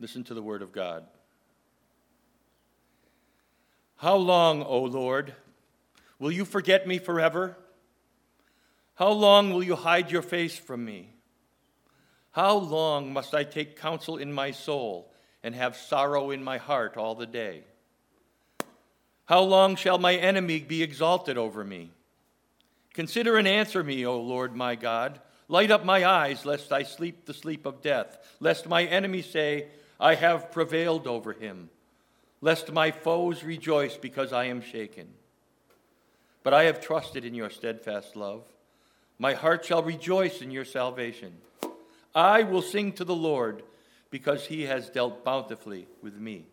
Listen to the word of God. How long, O Lord, will you forget me forever? How long will you hide your face from me? How long must I take counsel in my soul and have sorrow in my heart all the day? How long shall my enemy be exalted over me? Consider and answer me, O Lord my God. Light up my eyes, lest I sleep the sleep of death, lest my enemy say, I have prevailed over him, lest my foes rejoice because I am shaken. But I have trusted in your steadfast love. My heart shall rejoice in your salvation. I will sing to the Lord because he has dealt bountifully with me.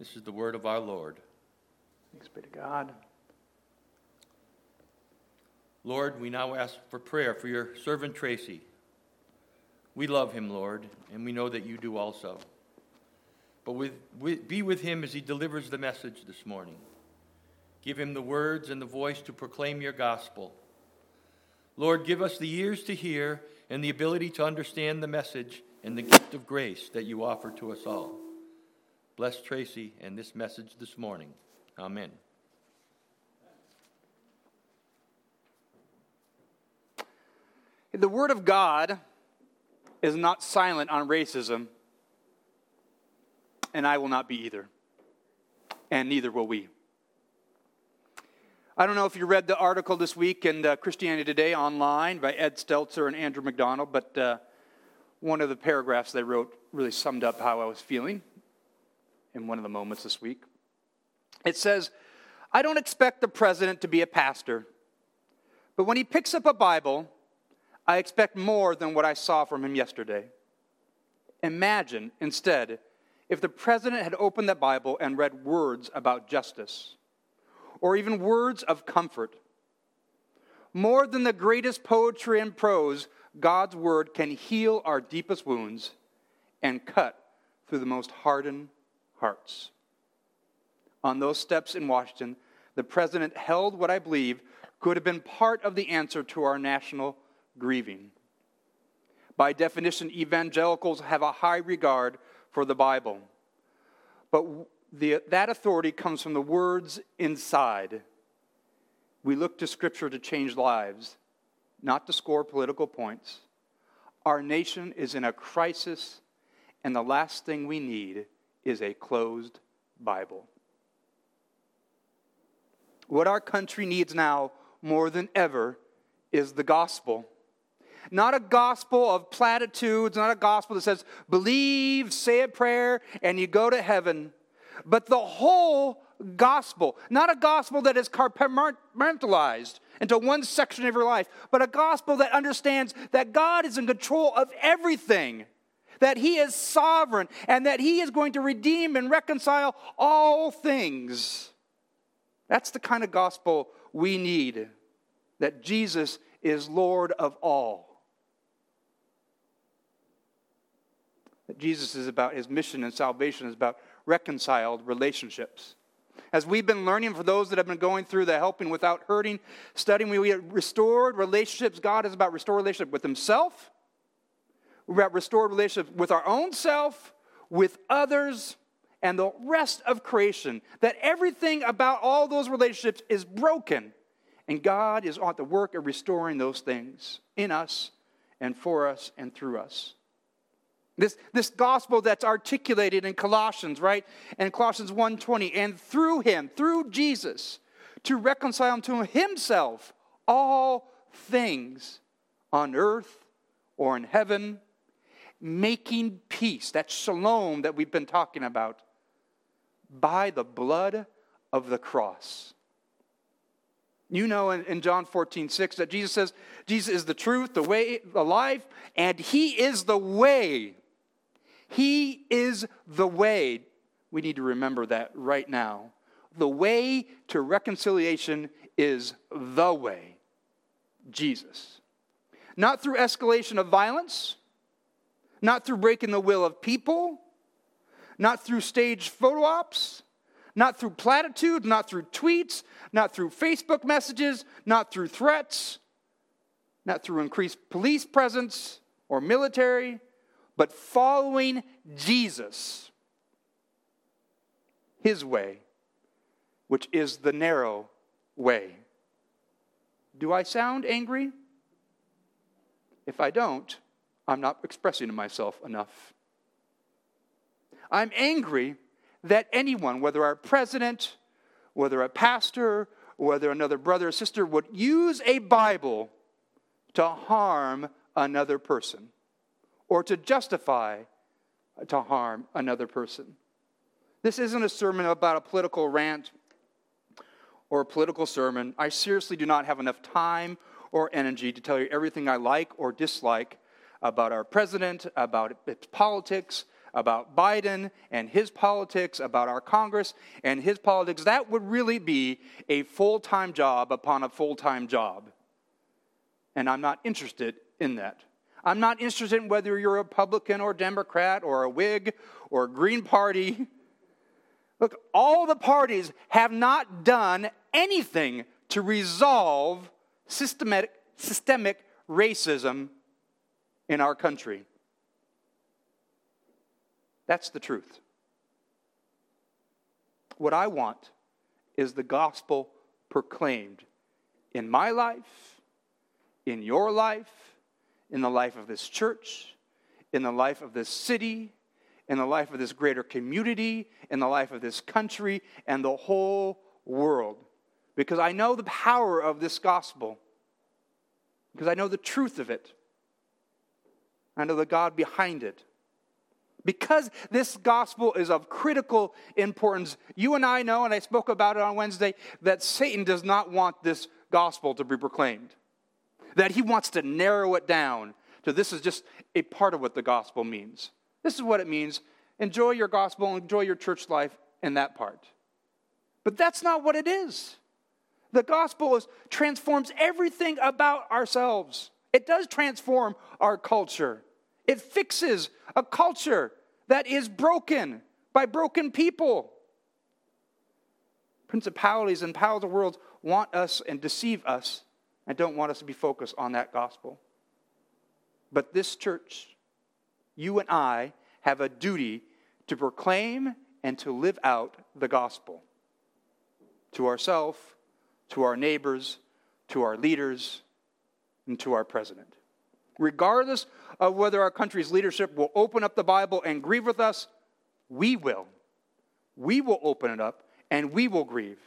This is the word of our Lord. Thanks be to God. Lord, we now ask for prayer for your servant Tracy. We love him, Lord, and we know that you do also. But with, with, be with him as he delivers the message this morning. Give him the words and the voice to proclaim your gospel. Lord, give us the ears to hear and the ability to understand the message and the gift of grace that you offer to us all. Bless Tracy and this message this morning. Amen. The Word of God is not silent on racism, and I will not be either. And neither will we. I don't know if you read the article this week in uh, Christianity Today online by Ed Stetzer and Andrew McDonald, but uh, one of the paragraphs they wrote really summed up how I was feeling in one of the moments this week. It says, I don't expect the president to be a pastor, but when he picks up a Bible, I expect more than what I saw from him yesterday. Imagine, instead, if the president had opened that Bible and read words about justice, or even words of comfort. More than the greatest poetry and prose, God's word can heal our deepest wounds and cut through the most hardened hearts. On those steps in Washington, the president held what I believe could have been part of the answer to our national grieving. By definition, evangelicals have a high regard for the Bible. But the, that authority comes from the words inside. We look to Scripture to change lives, not to score political points. Our nation is in a crisis, and the last thing we need is a closed Bible. What our country needs now more than ever is the gospel. Not a gospel of platitudes, not a gospel that says, believe, say a prayer, and you go to heaven, but the whole gospel. Not a gospel that is compartmentalized into one section of your life, but a gospel that understands that God is in control of everything, that He is sovereign, and that He is going to redeem and reconcile all things. That's the kind of gospel we need, that Jesus is Lord of all. That Jesus is about his mission and salvation is about reconciled relationships. As we've been learning for those that have been going through the helping without hurting, studying, we get restored relationships. God is about restored relationship with himself. We're about restored relationship with our own self, with others, and the rest of creation. That everything about all those relationships is broken. And God is at the work of restoring those things in us and for us and through us. This, this gospel that's articulated in Colossians, right? And Colossians 1:20, and through him, through Jesus, to reconcile to himself all things on earth or in heaven, making peace. That shalom that we've been talking about by the blood of the cross. You know in, in, John 14, 6 that Jesus says, Jesus is the truth, the way, the life, and He is the way he is the way. We need to remember that right now. The way to reconciliation is the way Jesus. Not through escalation of violence, not through breaking the will of people, not through staged photo ops, not through platitudes, not through tweets, not through Facebook messages, not through threats, not through increased police presence or military, but following Jesus, his way, which is the narrow way. Do I sound angry? If I don't, I'm not expressing myself enough. I'm angry that anyone, whether our president, whether a pastor, whether another brother or sister, would use a Bible to harm another person or to justify uh, to harm another person. This isn't a sermon about a political rant or a political sermon. I seriously do not have enough time or energy to tell you everything I like or dislike about our president, about its politics, about Biden and his politics, about our Congress and his politics. That would really be a full time job upon a full time job. And I'm not interested in that. I'm not interested in whether you're a Republican or Democrat or a Whig or a Green Party. Look, all the parties have not done anything to resolve systematic, systemic racism in our country. That's the truth. What I want is the gospel proclaimed in my life, in your life, in the life of this church, in the life of this city, in the life of this greater community, in the life of this country, and the whole world. Because I know the power of this gospel, because I know the truth of it, I know the God behind it. Because this gospel is of critical importance, you and I know, and I spoke about it on Wednesday, that Satan does not want this gospel to be proclaimed that he wants to narrow it down to this is just a part of what the gospel means. This is what it means. Enjoy your gospel, enjoy your church life in that part. But that's not what it is. The gospel is, transforms everything about ourselves. It does transform our culture. It fixes a culture that is broken by broken people. Principalities and powers of the world want us and deceive us I don't want us to be focused on that gospel. But this church, you and I, have a duty to proclaim and to live out the gospel to ourselves, to our neighbors, to our leaders, and to our president. Regardless of whether our country's leadership will open up the Bible and grieve with us, we will. We will open it up and we will grieve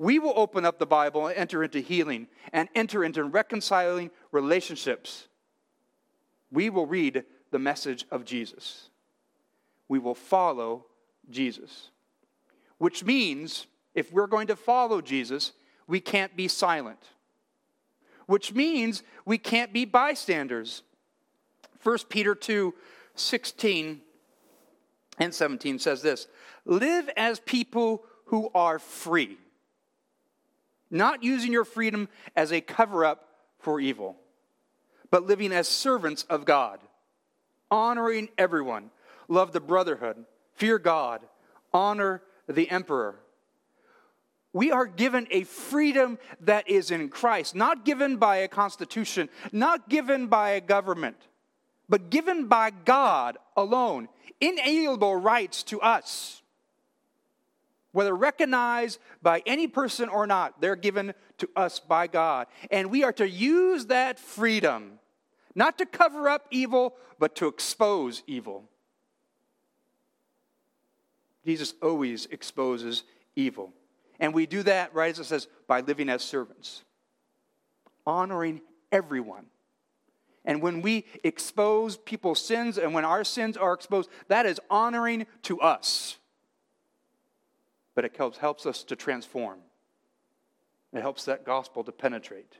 we will open up the Bible and enter into healing and enter into reconciling relationships. We will read the message of Jesus. We will follow Jesus. Which means, if we're going to follow Jesus, we can't be silent. Which means we can't be bystanders. 1 Peter 2 16 and 17 says this Live as people who are free not using your freedom as a cover up for evil, but living as servants of God, honoring everyone, love the brotherhood, fear God, honor the emperor. We are given a freedom that is in Christ, not given by a constitution, not given by a government, but given by God alone, inalienable rights to us whether recognized by any person or not, they're given to us by God. And we are to use that freedom not to cover up evil, but to expose evil. Jesus always exposes evil. And we do that, right as it says, by living as servants, honoring everyone. And when we expose people's sins and when our sins are exposed, that is honoring to us but it helps, helps us to transform. It helps that gospel to penetrate.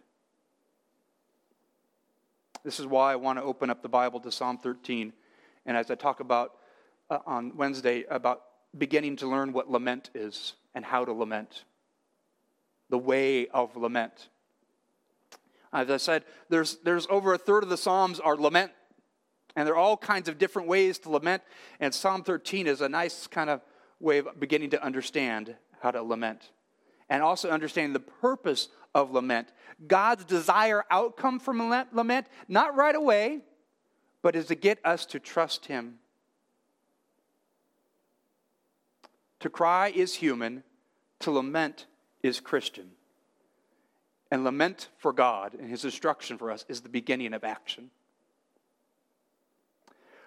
This is why I want to open up the Bible to Psalm 13. And as I talk about uh, on Wednesday about beginning to learn what lament is and how to lament, the way of lament. As I said, there's, there's over a third of the Psalms are lament, and there are all kinds of different ways to lament. And Psalm 13 is a nice kind of way of beginning to understand how to lament and also understanding the purpose of lament. God's desire outcome from lament, not right away, but is to get us to trust Him. To cry is human, to lament is Christian. And lament for God and His instruction for us is the beginning of action.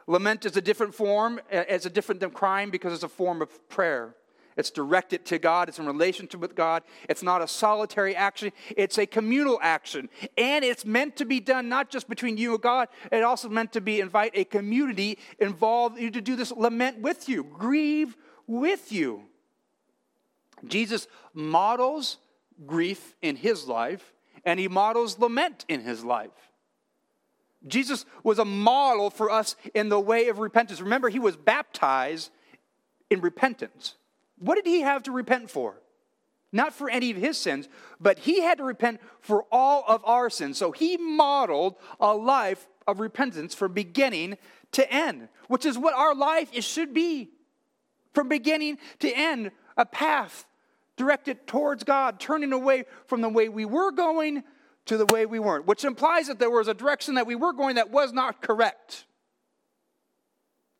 Lament is a different form, it's a different than crying because it's a form of prayer. It's directed to God, it's in relationship with God. It's not a solitary action, it's a communal action. And it's meant to be done not just between you and God, it's also meant to be invite a community involved to do this lament with you, grieve with you. Jesus models grief in his life, and he models lament in his life. Jesus was a model for us in the way of repentance. Remember, he was baptized in repentance. What did he have to repent for? Not for any of his sins, but he had to repent for all of our sins. So he modeled a life of repentance from beginning to end, which is what our life should be. From beginning to end, a path directed towards God, turning away from the way we were going to the way we weren't, which implies that there was a direction that we were going that was not correct.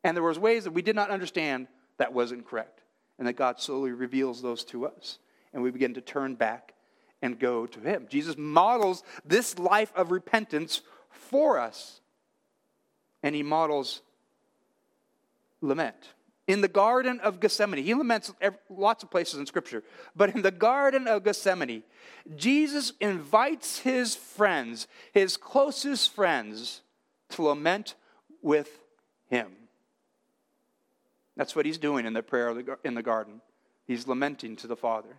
And there was ways that we did not understand that wasn't correct. And that God slowly reveals those to us. And we begin to turn back and go to Him. Jesus models this life of repentance for us. And He models lament. In the Garden of Gethsemane, he laments lots of places in Scripture, but in the Garden of Gethsemane, Jesus invites his friends, his closest friends, to lament with him. That's what he's doing in the prayer in the garden. He's lamenting to the Father.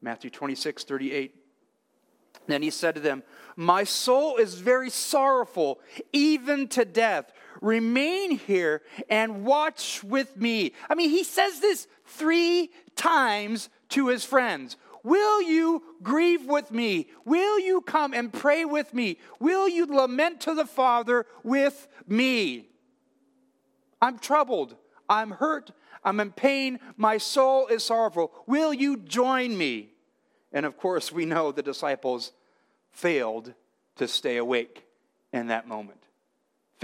Matthew 26, 38. Then he said to them, My soul is very sorrowful, even to death. Remain here and watch with me. I mean, he says this three times to his friends. Will you grieve with me? Will you come and pray with me? Will you lament to the Father with me? I'm troubled. I'm hurt. I'm in pain. My soul is sorrowful. Will you join me? And of course, we know the disciples failed to stay awake in that moment,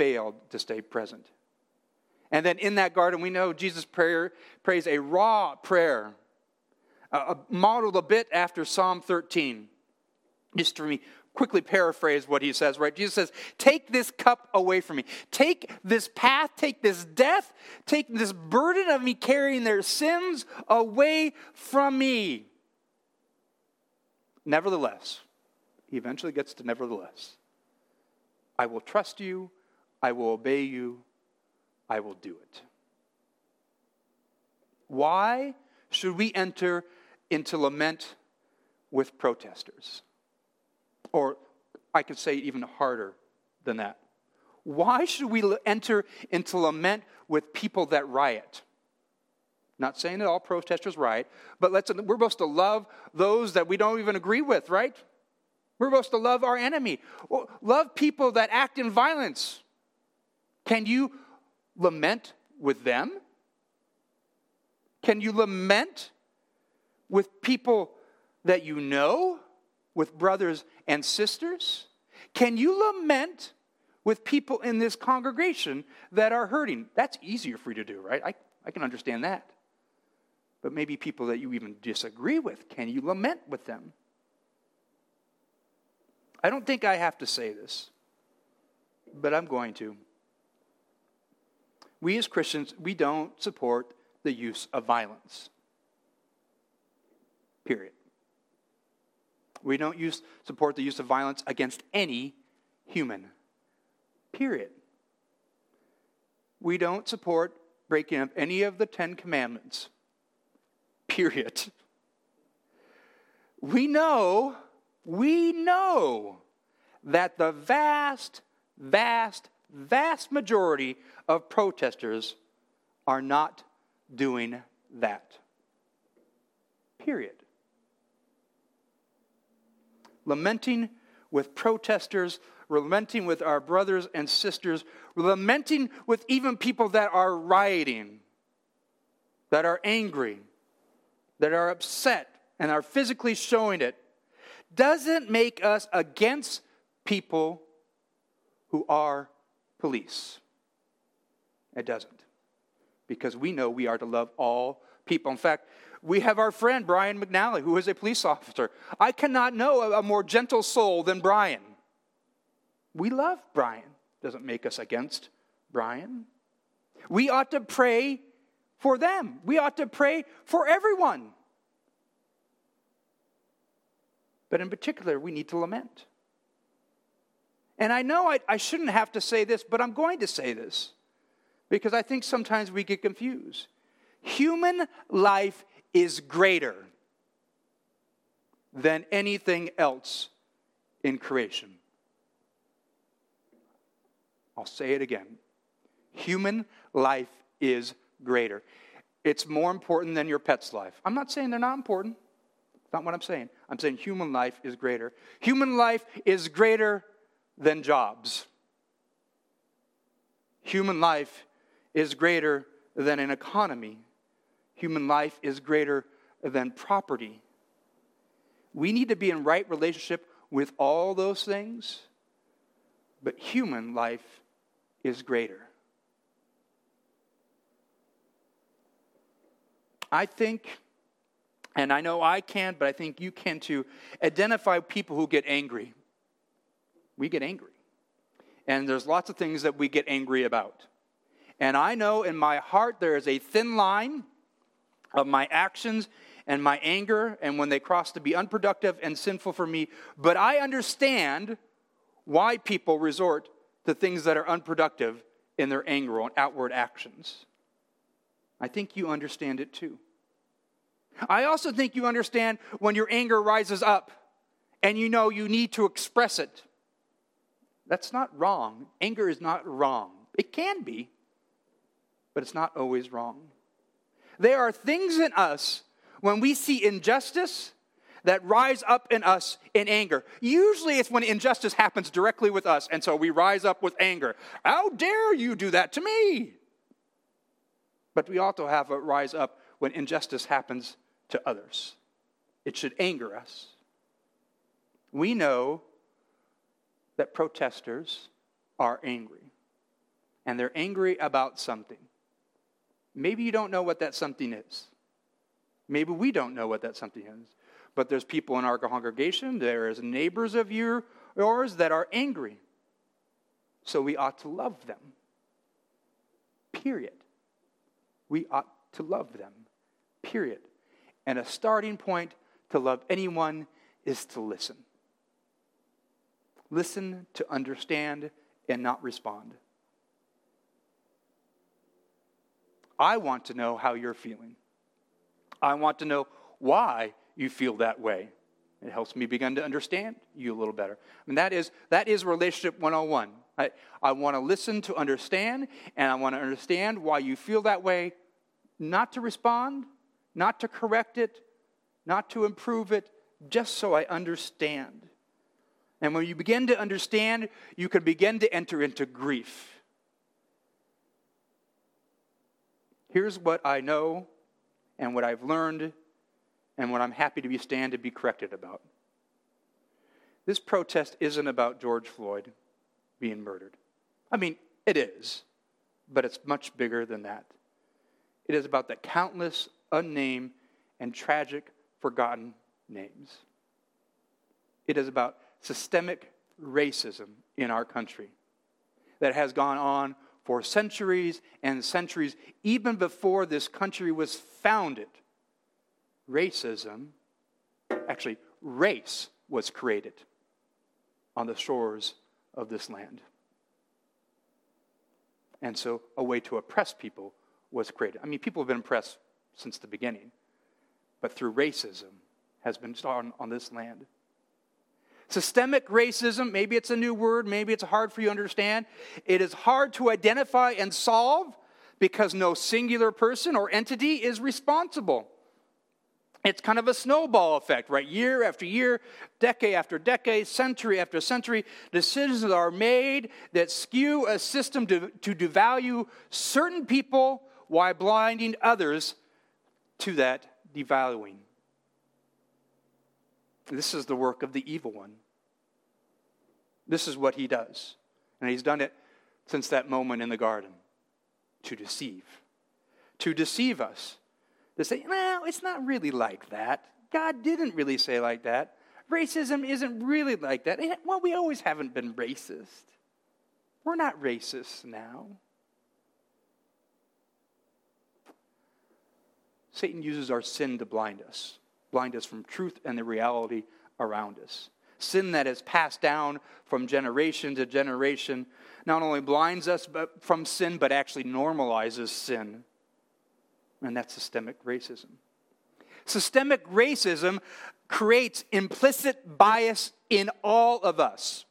failed to stay present. And then in that garden, we know Jesus prayer, prays a raw prayer, uh, modeled a bit after Psalm 13. Just for me, quickly paraphrase what he says, right? Jesus says, Take this cup away from me. Take this path, take this death, take this burden of me carrying their sins away from me. Nevertheless, he eventually gets to nevertheless. I will trust you, I will obey you, I will do it. Why should we enter into lament with protesters? Or I could say even harder than that. Why should we enter into lament with people that riot? Not saying that all protesters riot, but let's, we're supposed to love those that we don't even agree with, right? We're supposed to love our enemy. Love people that act in violence. Can you lament with them? Can you lament with people that you know, with brothers and sisters? Can you lament with people in this congregation that are hurting? That's easier for you to do, right? I, I can understand that. But maybe people that you even disagree with, can you lament with them? I don't think I have to say this, but I'm going to. We as Christians, we don't support the use of violence. Period. We don't use, support the use of violence against any human. Period. We don't support breaking up any of the Ten Commandments. Period. We know we know that the vast, vast, vast majority of protesters are not doing that. Period. Lamenting with protesters, lamenting with our brothers and sisters, lamenting with even people that are rioting, that are angry, that are upset, and are physically showing it doesn't make us against people who are police. It doesn't. Because we know we are to love all people. In fact, we have our friend Brian McNally, who is a police officer. I cannot know a more gentle soul than Brian. We love Brian. Doesn't make us against Brian. We ought to pray for them. We ought to pray for everyone. But in particular, we need to lament. And I know I, I, shouldn't have to say this, but I'm going to say this because I think sometimes we get confused. Human life is greater than anything else in creation. I'll say it again. Human life is greater. It's more important than your pet's life. I'm not saying they're not important. Not what I'm saying. I'm saying human life is greater. Human life is greater than jobs. Human life is greater than an economy. Human life is greater than property. We need to be in right relationship with all those things, but human life is greater. I think, and I know I can, but I think you can too, identify people who get angry. We get angry. And there's lots of things that we get angry about. And I know in my heart there is a thin line of my actions and my anger, and when they cross to be unproductive and sinful for me. But I understand why people resort to things that are unproductive in their anger and outward actions. I think you understand it too. I also think you understand when your anger rises up and you know you need to express it. That's not wrong. Anger is not wrong. It can be, but it's not always wrong. There are things in us when we see injustice that rise up in us in anger. Usually it's when injustice happens directly with us, and so we rise up with anger. How dare you do that to me? But we also have a rise up when injustice happens to others. It should anger us. We know that protesters are angry, and they're angry about something. Maybe you don't know what that something is. Maybe we don't know what that something is. But there's people in our congregation, there is neighbors of yours that are angry. So we ought to love them. Period. We ought to love them. Period. And a starting point to love anyone is to listen. Listen to understand and not respond. I want to know how you're feeling. I want to know why you feel that way. It helps me begin to understand you a little better. Mean, that is, that is relationship 101. I, I want to listen to understand, and I want to understand why you feel that way, not to respond, not to correct it, not to improve it, just so I understand. And when you begin to understand, you can begin to enter into grief. Here's what I know and what I've learned and what I'm happy to be stand to be corrected about. This protest isn't about George Floyd being murdered. I mean, it is, but it's much bigger than that. It is about the countless unnamed and tragic forgotten names. It is about systemic racism in our country that has gone on for centuries and centuries, even before this country was founded, racism, actually, race was created on the shores of this land. And so a way to oppress people was created. I mean, people have been oppressed since the beginning, but through racism has been on, on this land. Systemic racism, maybe it's a new word, maybe it's hard for you to understand. It is hard to identify and solve because no singular person or entity is responsible. It's kind of a snowball effect, right? Year after year, decade after decade, century after century, decisions are made that skew a system to, to devalue certain people while blinding others to that devaluing. This is the work of the evil one. This is what he does. And he's done it since that moment in the garden to deceive. To deceive us. To say, no, it's not really like that. God didn't really say like that. Racism isn't really like that. Well, we always haven't been racist. We're not racist now. Satan uses our sin to blind us, blind us from truth and the reality around us. Sin that is passed down from generation to generation not only blinds us from sin, but actually normalizes sin. And that's systemic racism. Systemic racism creates implicit bias in all of us.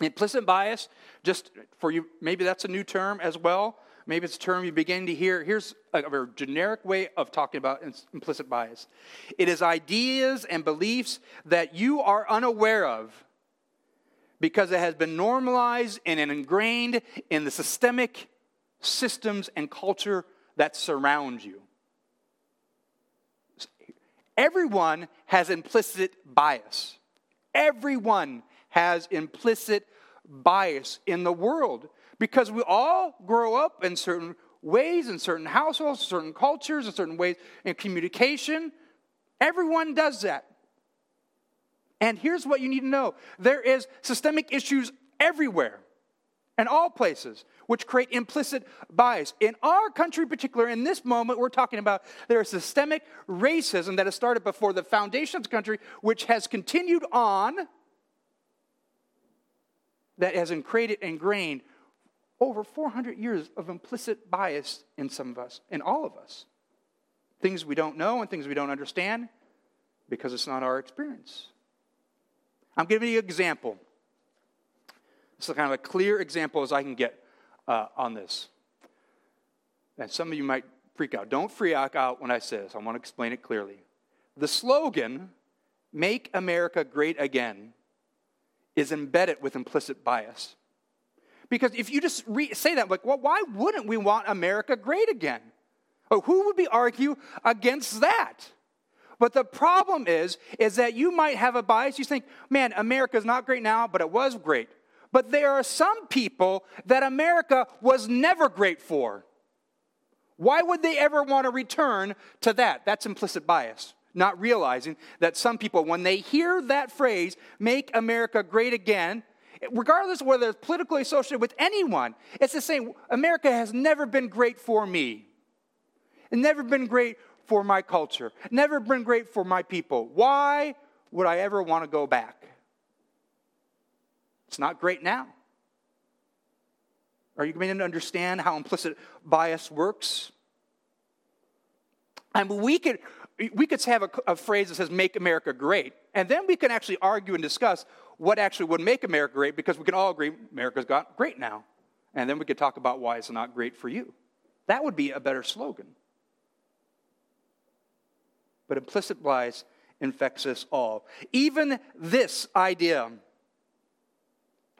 Implicit bias, just for you, maybe that's a new term as well. Maybe it's a term you begin to hear. Here's a very generic way of talking about implicit bias it is ideas and beliefs that you are unaware of because it has been normalized and ingrained in the systemic systems and culture that surround you. Everyone has implicit bias. Everyone has implicit bias in the world because we all grow up in certain ways, in certain households, certain cultures, in certain ways in communication. Everyone does that. And here's what you need to know there is systemic issues everywhere and all places which create implicit bias. In our country, in particular, in this moment, we're talking about there is systemic racism that has started before the foundation of the country, which has continued on, that has created ingrained over 400 years of implicit bias in some of us, in all of us. Things we don't know and things we don't understand because it's not our experience. I'm giving you an example. This is kind of a clear example as I can get uh, on this. And some of you might freak out. Don't freak out when I say this. I want to explain it clearly. The slogan, Make America Great Again, is embedded with implicit bias. Because if you just re- say that, like, well, why wouldn't we want America great again? Oh, who would be argue against that? But the problem is, is that you might have a bias. You think, man, America's not great now, but it was great. But there are some people that America was never great for. Why would they ever want to return to that? That's implicit bias. Not realizing that some people, when they hear that phrase, make America great again, regardless of whether it's politically associated with anyone, it's the same. America has never been great for me. It's never been great for my culture. Never been great for my people. Why would I ever want to go back? It's not great now. Are you beginning to understand how implicit bias works? I mean, we could, we could have a, a, phrase that says, make America great. And then we can actually argue and discuss what actually would make America great because we can all agree America's got great now. And then we could talk about why it's not great for you. That would be a better slogan. But implicit bias infects us all. Even this idea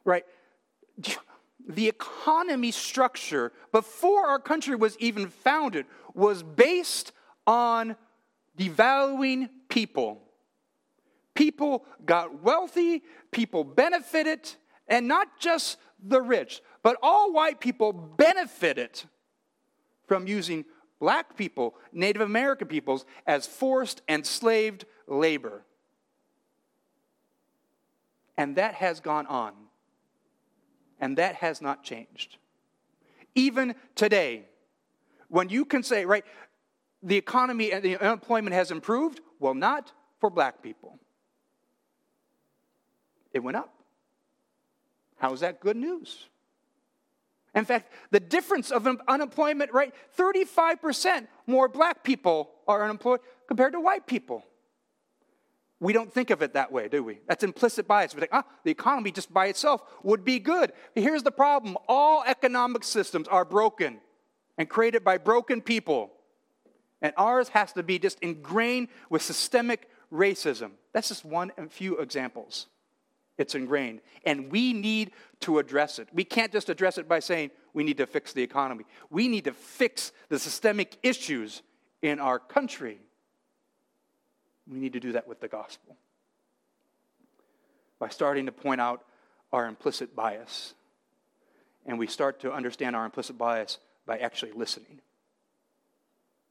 right? The economy structure before our country was even founded was based on devaluing people. People got wealthy, people benefited, and not just the rich, but all white people benefited from using black people, Native American peoples, as forced and slaved labor. And that has gone on and that has not changed. Even today, when you can say, right, the economy and the unemployment has improved, well, not for black people. It went up. How is that good news? In fact, the difference of unemployment, rate 35% more black people are unemployed compared to white people. We don't think of it that way, do we? That's implicit bias. We think, ah, the economy just by itself would be good. But here's the problem all economic systems are broken and created by broken people. And ours has to be just ingrained with systemic racism. That's just one and few examples. It's ingrained. And we need to address it. We can't just address it by saying we need to fix the economy. We need to fix the systemic issues in our country. We need to do that with the gospel by starting to point out our implicit bias. And we start to understand our implicit bias by actually listening,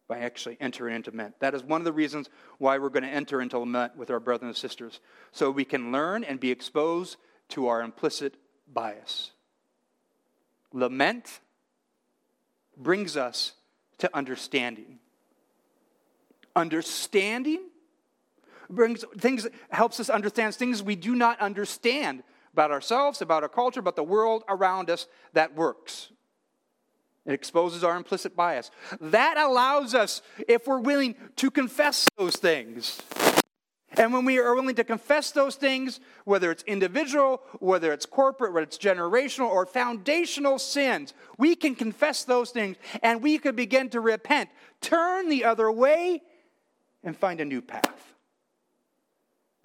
by actually entering into lament. That is one of the reasons why we're going to enter into lament with our brothers and sisters, so we can learn and be exposed to our implicit bias. Lament brings us to understanding. Understanding brings things helps us understand things we do not understand about ourselves, about our culture, about the world around us that works. It exposes our implicit bias. That allows us, if we're willing, to confess those things. And when we are willing to confess those things, whether it's individual, whether it's corporate, whether it's generational or foundational sins, we can confess those things and we can begin to repent, turn the other way, and find a new path.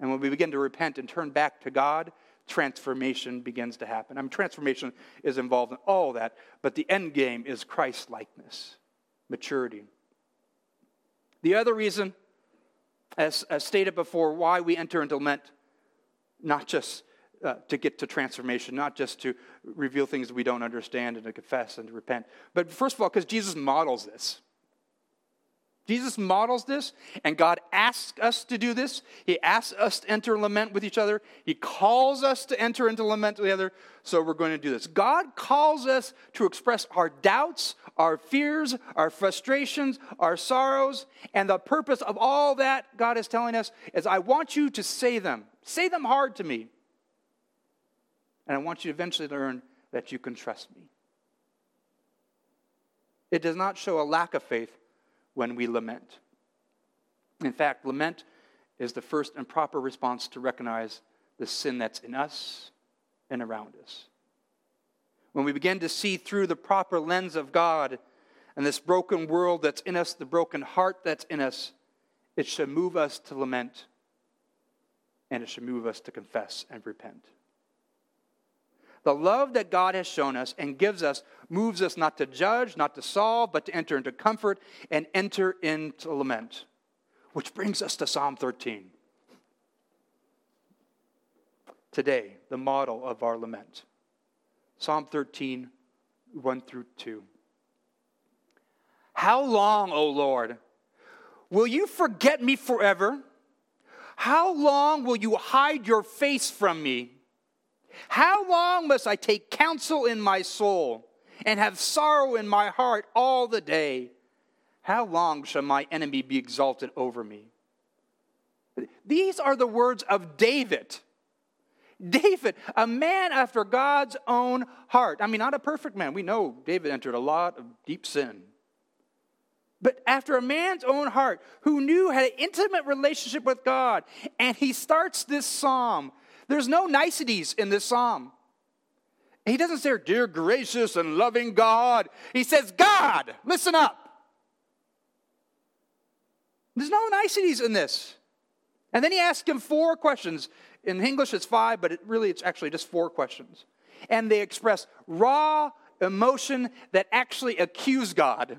And when we begin to repent and turn back to God, transformation begins to happen. I mean, transformation is involved in all that, but the end game is Christ likeness, maturity. The other reason, as, as, stated before, why we enter into lament, not just uh, to get to transformation, not just to reveal things we don't understand and to confess and to repent, but first of all, because Jesus models this. Jesus models this, and God asks us to do this. He asks us to enter lament with each other. He calls us to enter into lament together, so we're going to do this. God calls us to express our doubts, our fears, our frustrations, our sorrows, and the purpose of all that God is telling us is I want you to say them. Say them hard to me. And I want you to eventually learn that you can trust me. It does not show a lack of faith when we lament. In fact, lament is the first and proper response to recognize the sin that's in us and around us. When we begin to see through the proper lens of God and this broken world that's in us, the broken heart that's in us, it should move us to lament and it should move us to confess and repent. The love that God has shown us and gives us moves us not to judge, not to solve, but to enter into comfort and enter into lament. Which brings us to Psalm 13. Today, the model of our lament. Psalm 13, 1 through 2. How long, O Lord, will you forget me forever? How long will you hide your face from me? How long must I take counsel in my soul and have sorrow in my heart all the day? How long shall my enemy be exalted over me? These are the words of David. David, a man after God's own heart. I mean, not a perfect man. We know David entered a lot of deep sin. But after a man's own heart who knew had an intimate relationship with God, and he starts this psalm there's no niceties in this psalm. He doesn't say, Dear gracious and loving God. He says, God, listen up. There's no niceties in this. And then he asks him four questions. In English, it's five, but it really, it's actually just four questions. And they express raw emotion that actually accuse God.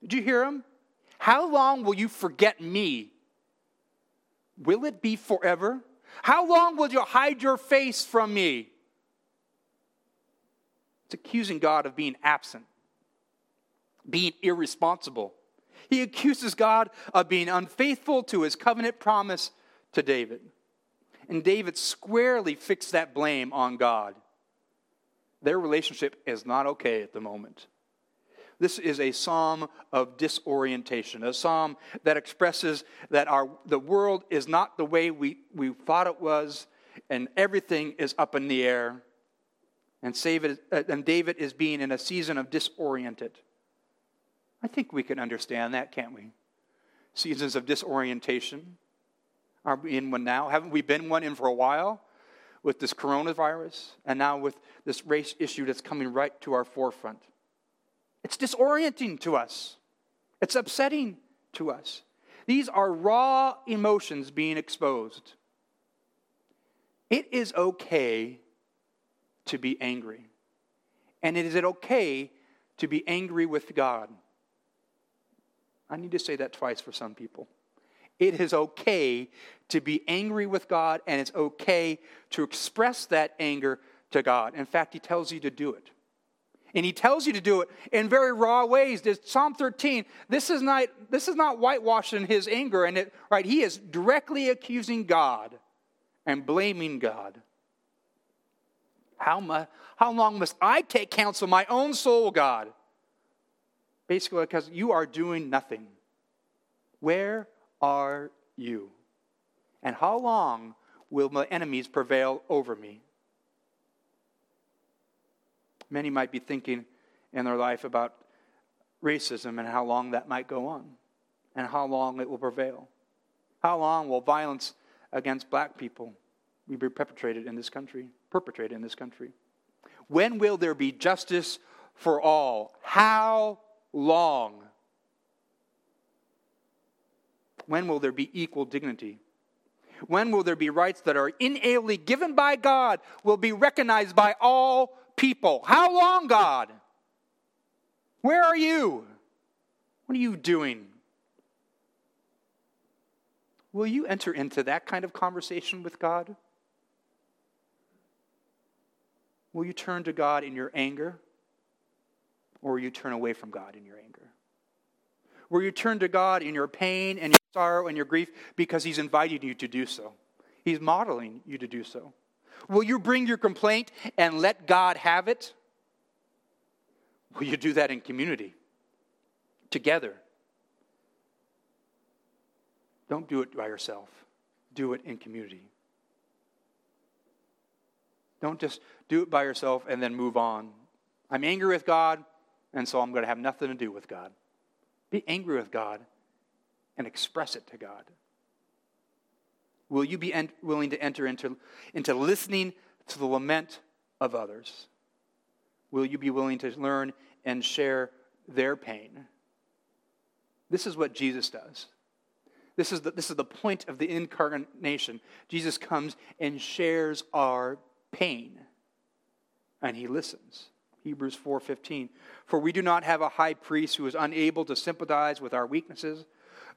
Did you hear him? How long will you forget me? Will it be forever? How long will you hide your face from me? It's accusing God of being absent, being irresponsible. He accuses God of being unfaithful to his covenant promise to David. And David squarely fixed that blame on God. Their relationship is not okay at the moment. This is a psalm of disorientation, a psalm that expresses that our, the world is not the way we, we thought it was, and everything is up in the air. And, David, uh, and David is being in a season of disoriented. I think we can understand that, can't we? Seasons of disorientation. Are we in one now? Haven't we been one in for a while with this coronavirus and now with this race issue that's coming right to our forefront? It's disorienting to us, it's upsetting to us. These are raw emotions being exposed. It is okay to be angry. And is it okay to be angry with God? I need to say that twice for some people. It is okay to be angry with God, and it's okay to express that anger to God. In fact, He tells you to do it. And he tells you to do it in very raw ways. There's Psalm 13, this is not, this is not whitewashing his anger, and it, right? He is directly accusing God and blaming God. How, mu- how long must I take counsel my own soul, God? Basically, because you are doing nothing. Where are you? And how long will my enemies prevail over me? Many might be thinking in their life about racism and how long that might go on and how long it will prevail. How long will violence against black people be perpetrated in this country? Perpetrated in this country. When will there be justice for all? How long? When will there be equal dignity? When will there be rights that are inalienably given by God, will be recognized by all people. How long, God? Where are you? What are you doing? Will you enter into that kind of conversation with God? Will you turn to God in your anger? Or will you turn away from God in your anger? Will you turn to God in your pain and your sorrow and your grief because He's inviting you to do so? He's modeling you to do so. Will you bring your complaint and let God have it? Will you do that in community? Together. Don't do it by yourself, do it in community. Don't just do it by yourself and then move on. I'm angry with God, and so I'm going to have nothing to do with God. Be angry with God and express it to God. Will you be en- willing to enter into, into listening to the lament of others? Will you be willing to learn and share their pain? This is what Jesus does. This is, the, this is the point of the incarnation. Jesus comes and shares our pain, and he listens. Hebrews 4:15 For we do not have a high priest who is unable to sympathize with our weaknesses,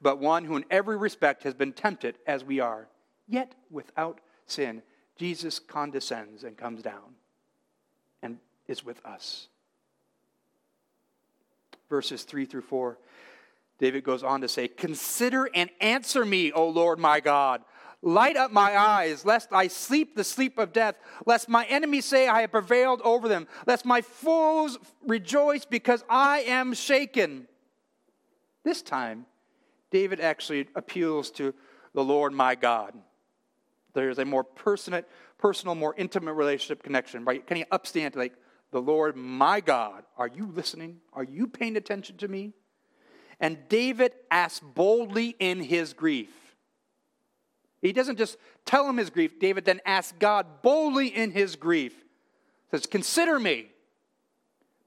but one who in every respect has been tempted as we are, yet without sin. Jesus condescends and comes down and is with us. Verses 3 through 4, David goes on to say, Consider and answer me, O Lord my God. Light up my eyes, lest I sleep the sleep of death, lest my enemies say I have prevailed over them, lest my foes rejoice because I am shaken. This time, David actually appeals to the Lord my God. There's a more personal, personal, more intimate relationship connection, right? Can you upstand like the Lord, my God, are you listening? Are you paying attention to me? And David asks boldly in his grief. He doesn't just tell him his grief. David then asks God boldly in his grief. Says, Consider me.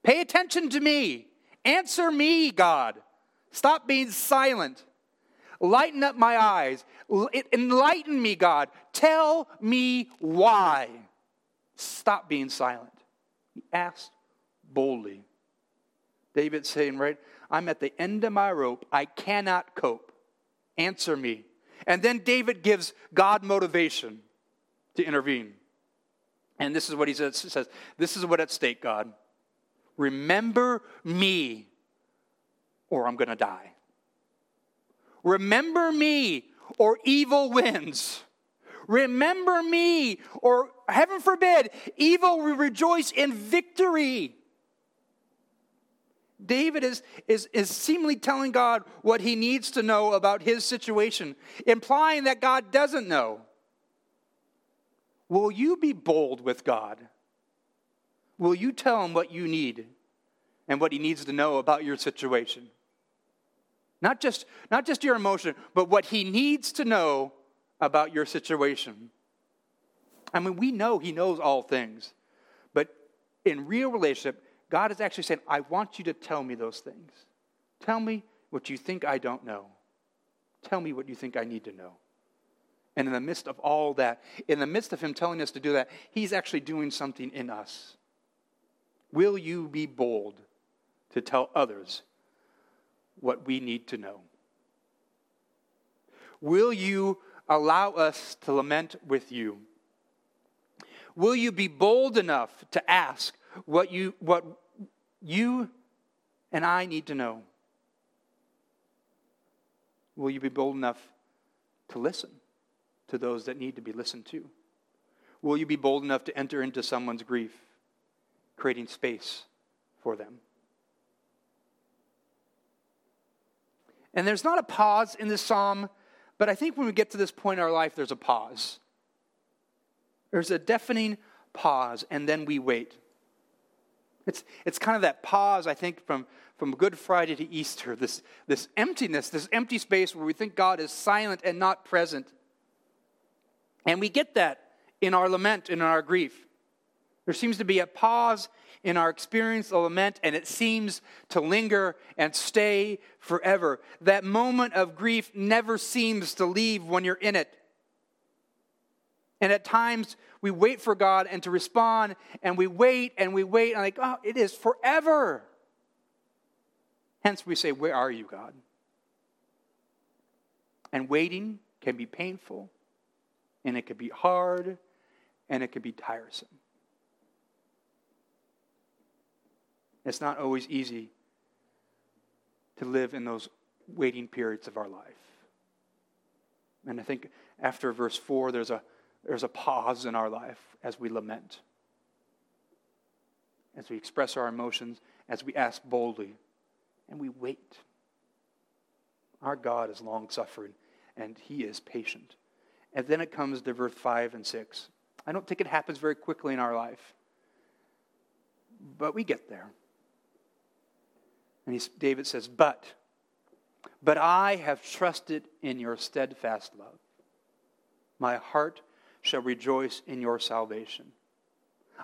Pay attention to me. Answer me, God. Stop being silent. Lighten up my eyes. Enlighten me, God. Tell me why. Stop being silent. He asked boldly. David saying, right, I'm at the end of my rope. I cannot cope. Answer me. And then David gives God motivation to intervene. And this is what he says, This is what at stake, God. Remember me, or I'm going to die. Remember me, or evil wins. Remember me, or heaven forbid, evil will rejoice in victory. David is, is, is seemingly telling God what he needs to know about his situation, implying that God doesn't know. Will you be bold with God? Will you tell him what you need and what he needs to know about your situation? Not just, not just your emotion, but what he needs to know about your situation. I mean, we know he knows all things, but in real relationship, God is actually saying, I want you to tell me those things. Tell me what you think I don't know. Tell me what you think I need to know. And in the midst of all that, in the midst of him telling us to do that, he's actually doing something in us. Will you be bold to tell others what we need to know? Will you allow us to lament with you? Will you be bold enough to ask what, you, what you and I need to know. Will you be bold enough to listen to those that need to be listened to? Will you be bold enough to enter into someone's grief, creating space for them? And there's not a pause in this psalm, but I think when we get to this point in our life, there's a pause. There's a deafening pause, and then we wait. It's, it's kind of that pause, I think, from, from Good Friday to Easter, this, this emptiness, this empty space where we think God is silent and not present. And we get that in our lament, and in our grief. There seems to be a pause in our experience of lament, and it seems to linger and stay forever. That moment of grief never seems to leave when you're in it. And at times, we wait for God and to respond, and we wait and we wait, and like, oh, it is forever. Hence, we say, Where are you, God? And waiting can be painful, and it can be hard, and it can be tiresome. It's not always easy to live in those waiting periods of our life. And I think after verse 4, there's a, there's a pause in our life as we lament, as we express our emotions, as we ask boldly, and we wait. Our God is long suffering, and He is patient. And then it comes to verse 5 and 6. I don't think it happens very quickly in our life, but we get there. And David says, But, but I have trusted in your steadfast love. My heart shall rejoice in your salvation.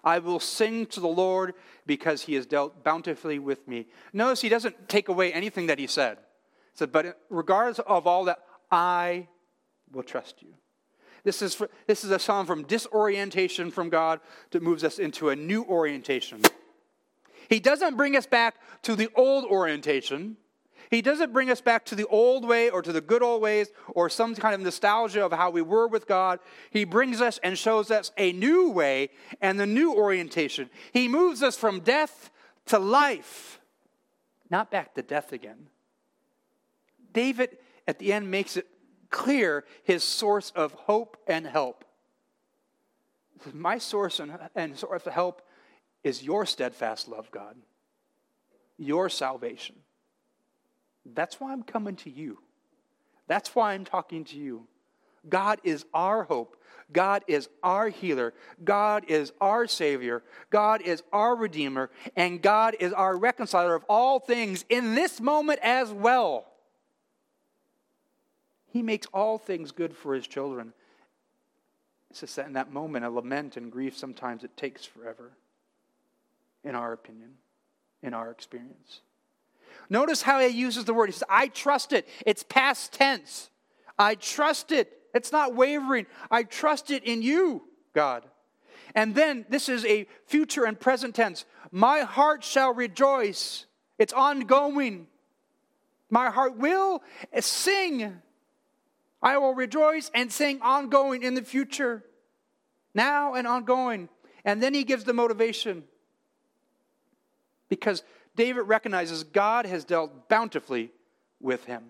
I will sing to the Lord because he has dealt bountifully with me. Notice he doesn't take away anything that he said. He said, But regardless of all that, I will trust you. This is, for, this is a psalm from disorientation from God that moves us into a new orientation. He doesn't bring us back to the old orientation. He doesn't bring us back to the old way or to the good old ways or some kind of nostalgia of how we were with God. He brings us and shows us a new way and the new orientation. He moves us from death to life, not back to death again. David at the end makes it clear his source of hope and help. My source and, and source of help is your steadfast love, God, your salvation. That's why I'm coming to you. That's why I'm talking to you. God is our hope. God is our healer. God is our Savior. God is our Redeemer. And God is our reconciler of all things in this moment as well. He makes all things good for His children. It's just that in that moment, a lament and grief, sometimes it takes forever in our opinion, in our experience. Notice how he uses the word. He says, I trust it. It's past tense. I trust it. It's not wavering. I trust it in you, God. And then this is a future and present tense. My heart shall rejoice. It's ongoing. My heart will sing. I will rejoice and sing ongoing in the future, now and ongoing. And then he gives the motivation. Because David recognizes God has dealt bountifully with him.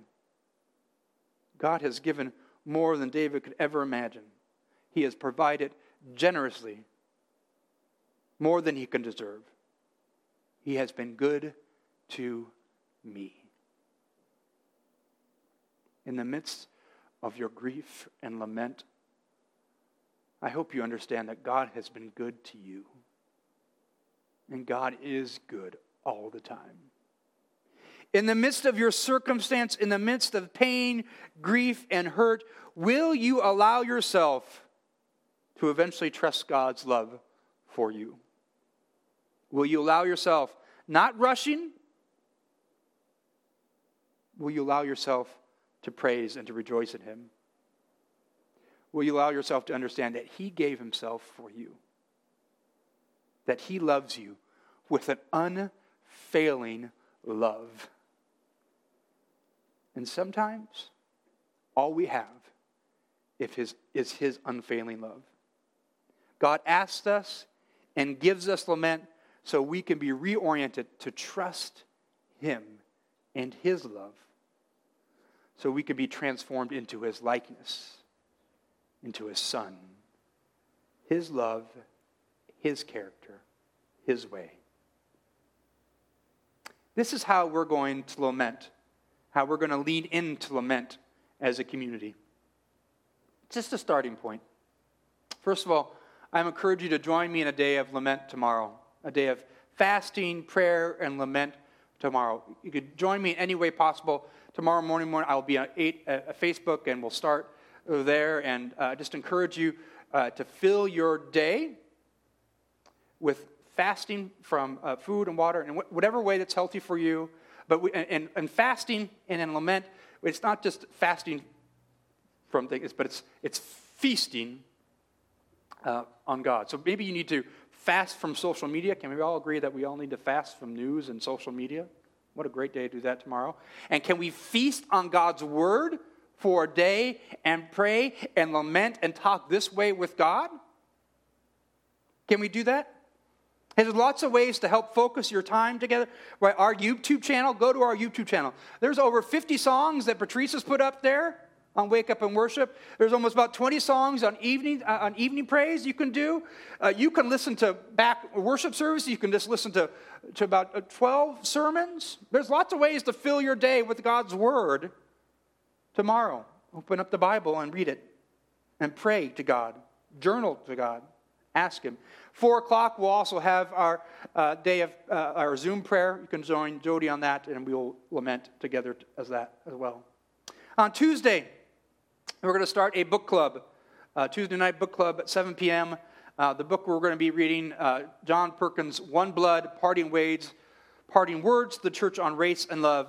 God has given more than David could ever imagine. He has provided generously more than he can deserve. He has been good to me. In the midst of your grief and lament, I hope you understand that God has been good to you. And God is good all the time. In the midst of your circumstance, in the midst of pain, grief, and hurt, will you allow yourself to eventually trust God's love for you? Will you allow yourself, not rushing, will you allow yourself to praise and to rejoice in Him? Will you allow yourself to understand that He gave Himself for you? That He loves you with an unfailing love. And sometimes all we have if his, is His unfailing love. God asks us and gives us lament so we can be reoriented to trust Him and His love, so we can be transformed into His likeness, into His Son, His love, His character, His way. This is how we're going to lament, how we're going to lean into lament as a community. Just a starting point. First of all, I encourage you to join me in a day of lament tomorrow, a day of fasting, prayer, and lament tomorrow. You could join me in any way possible. Tomorrow morning, morning I'll be on eight, uh, Facebook, and we'll start there. And uh, just encourage you uh, to fill your day with fasting from uh, food and water, and whatever way that's healthy for you. But we, and, and fasting and in lament, it's not just fasting from things, but it's, it's feasting uh, on God. So maybe you need to fast from social media. Can we all agree that we all need to fast from news and social media? What a great day to do that tomorrow. And can we feast on God's word for a day and pray and lament and talk this way with God? Can we do that? There's lots of ways to help focus your time together. Right, our YouTube channel, go to our YouTube channel. There's over 50 songs that Patrice has put up there on Wake Up and Worship. There's almost about 20 songs on evening, uh, on evening praise you can do. Uh, you can listen to back worship service. You can just listen to, to about uh, 12 sermons. There's lots of ways to fill your day with God's Word tomorrow. Open up the Bible and read it and pray to God, journal to God, ask Him. Four o'clock, we'll also have our uh, day of uh, our Zoom prayer. You can join Jody on that, and we will lament together as that as well. On Tuesday, we're going to start a book club, uh, Tuesday night book club at 7 p.m. Uh, the book we're going to be reading, uh, John Perkins' One Blood, Parting Ways, Parting Words, The Church on Race and Love.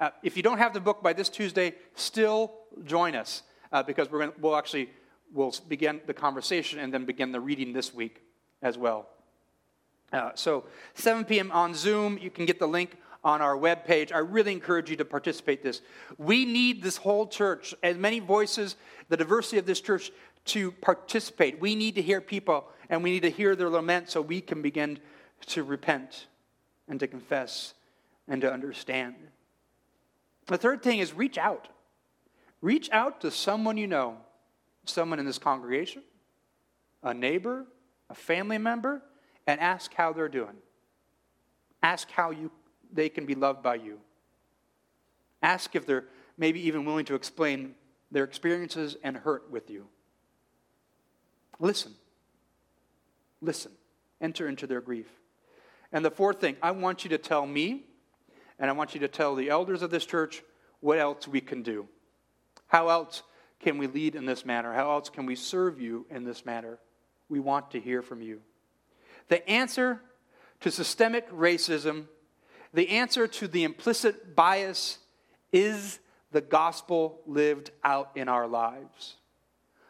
Uh, if you don't have the book by this Tuesday, still join us because we're going to, we'll actually we'll begin the conversation and then begin the reading this week as well. Uh, so 7 p.m. on Zoom, you can get the link on our webpage. I really encourage you to participate this. We need this whole church, as many voices, the diversity of this church to participate. We need to hear people and we need to hear their lament so we can begin to repent and to confess and to understand. The third thing is reach out. Reach out to someone you know, someone in this congregation, a neighbor, a family member, and ask how they're doing. Ask how you they can be loved by you. Ask if they're maybe even willing to explain their experiences and hurt with you. Listen. Listen. Enter into their grief. And the fourth thing, I want you to tell me, and I want you to tell the elders of this church what else we can do. How else can we lead in this manner? How else can we serve you in this manner? We want to hear from you. The answer to systemic racism the answer to the implicit bias is the gospel lived out in our lives.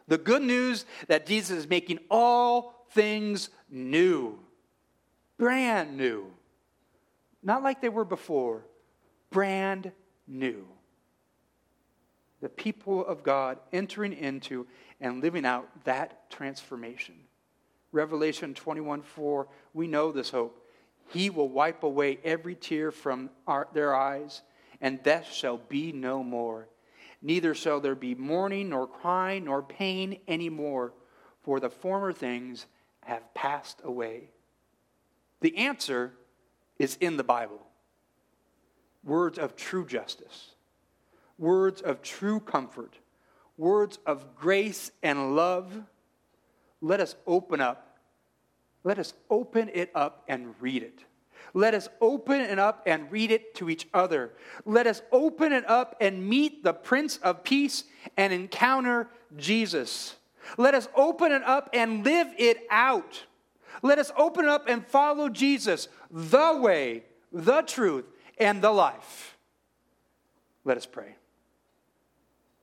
The good news that Jesus is making all things new, brand new. Not like they were before, brand new. The people of God entering into and living out that transformation. Revelation 21 4, we know this hope. He will wipe away every tear from our, their eyes, and death shall be no more. Neither shall there be mourning, nor crying, nor pain any more, for the former things have passed away. The answer is in the Bible words of true justice, words of true comfort, words of grace and love. Let us open up let us open it up and read it. Let us open it up and read it to each other. Let us open it up and meet the Prince of Peace and encounter Jesus. Let us open it up and live it out. Let us open it up and follow Jesus, the way, the truth, and the life. Let us pray.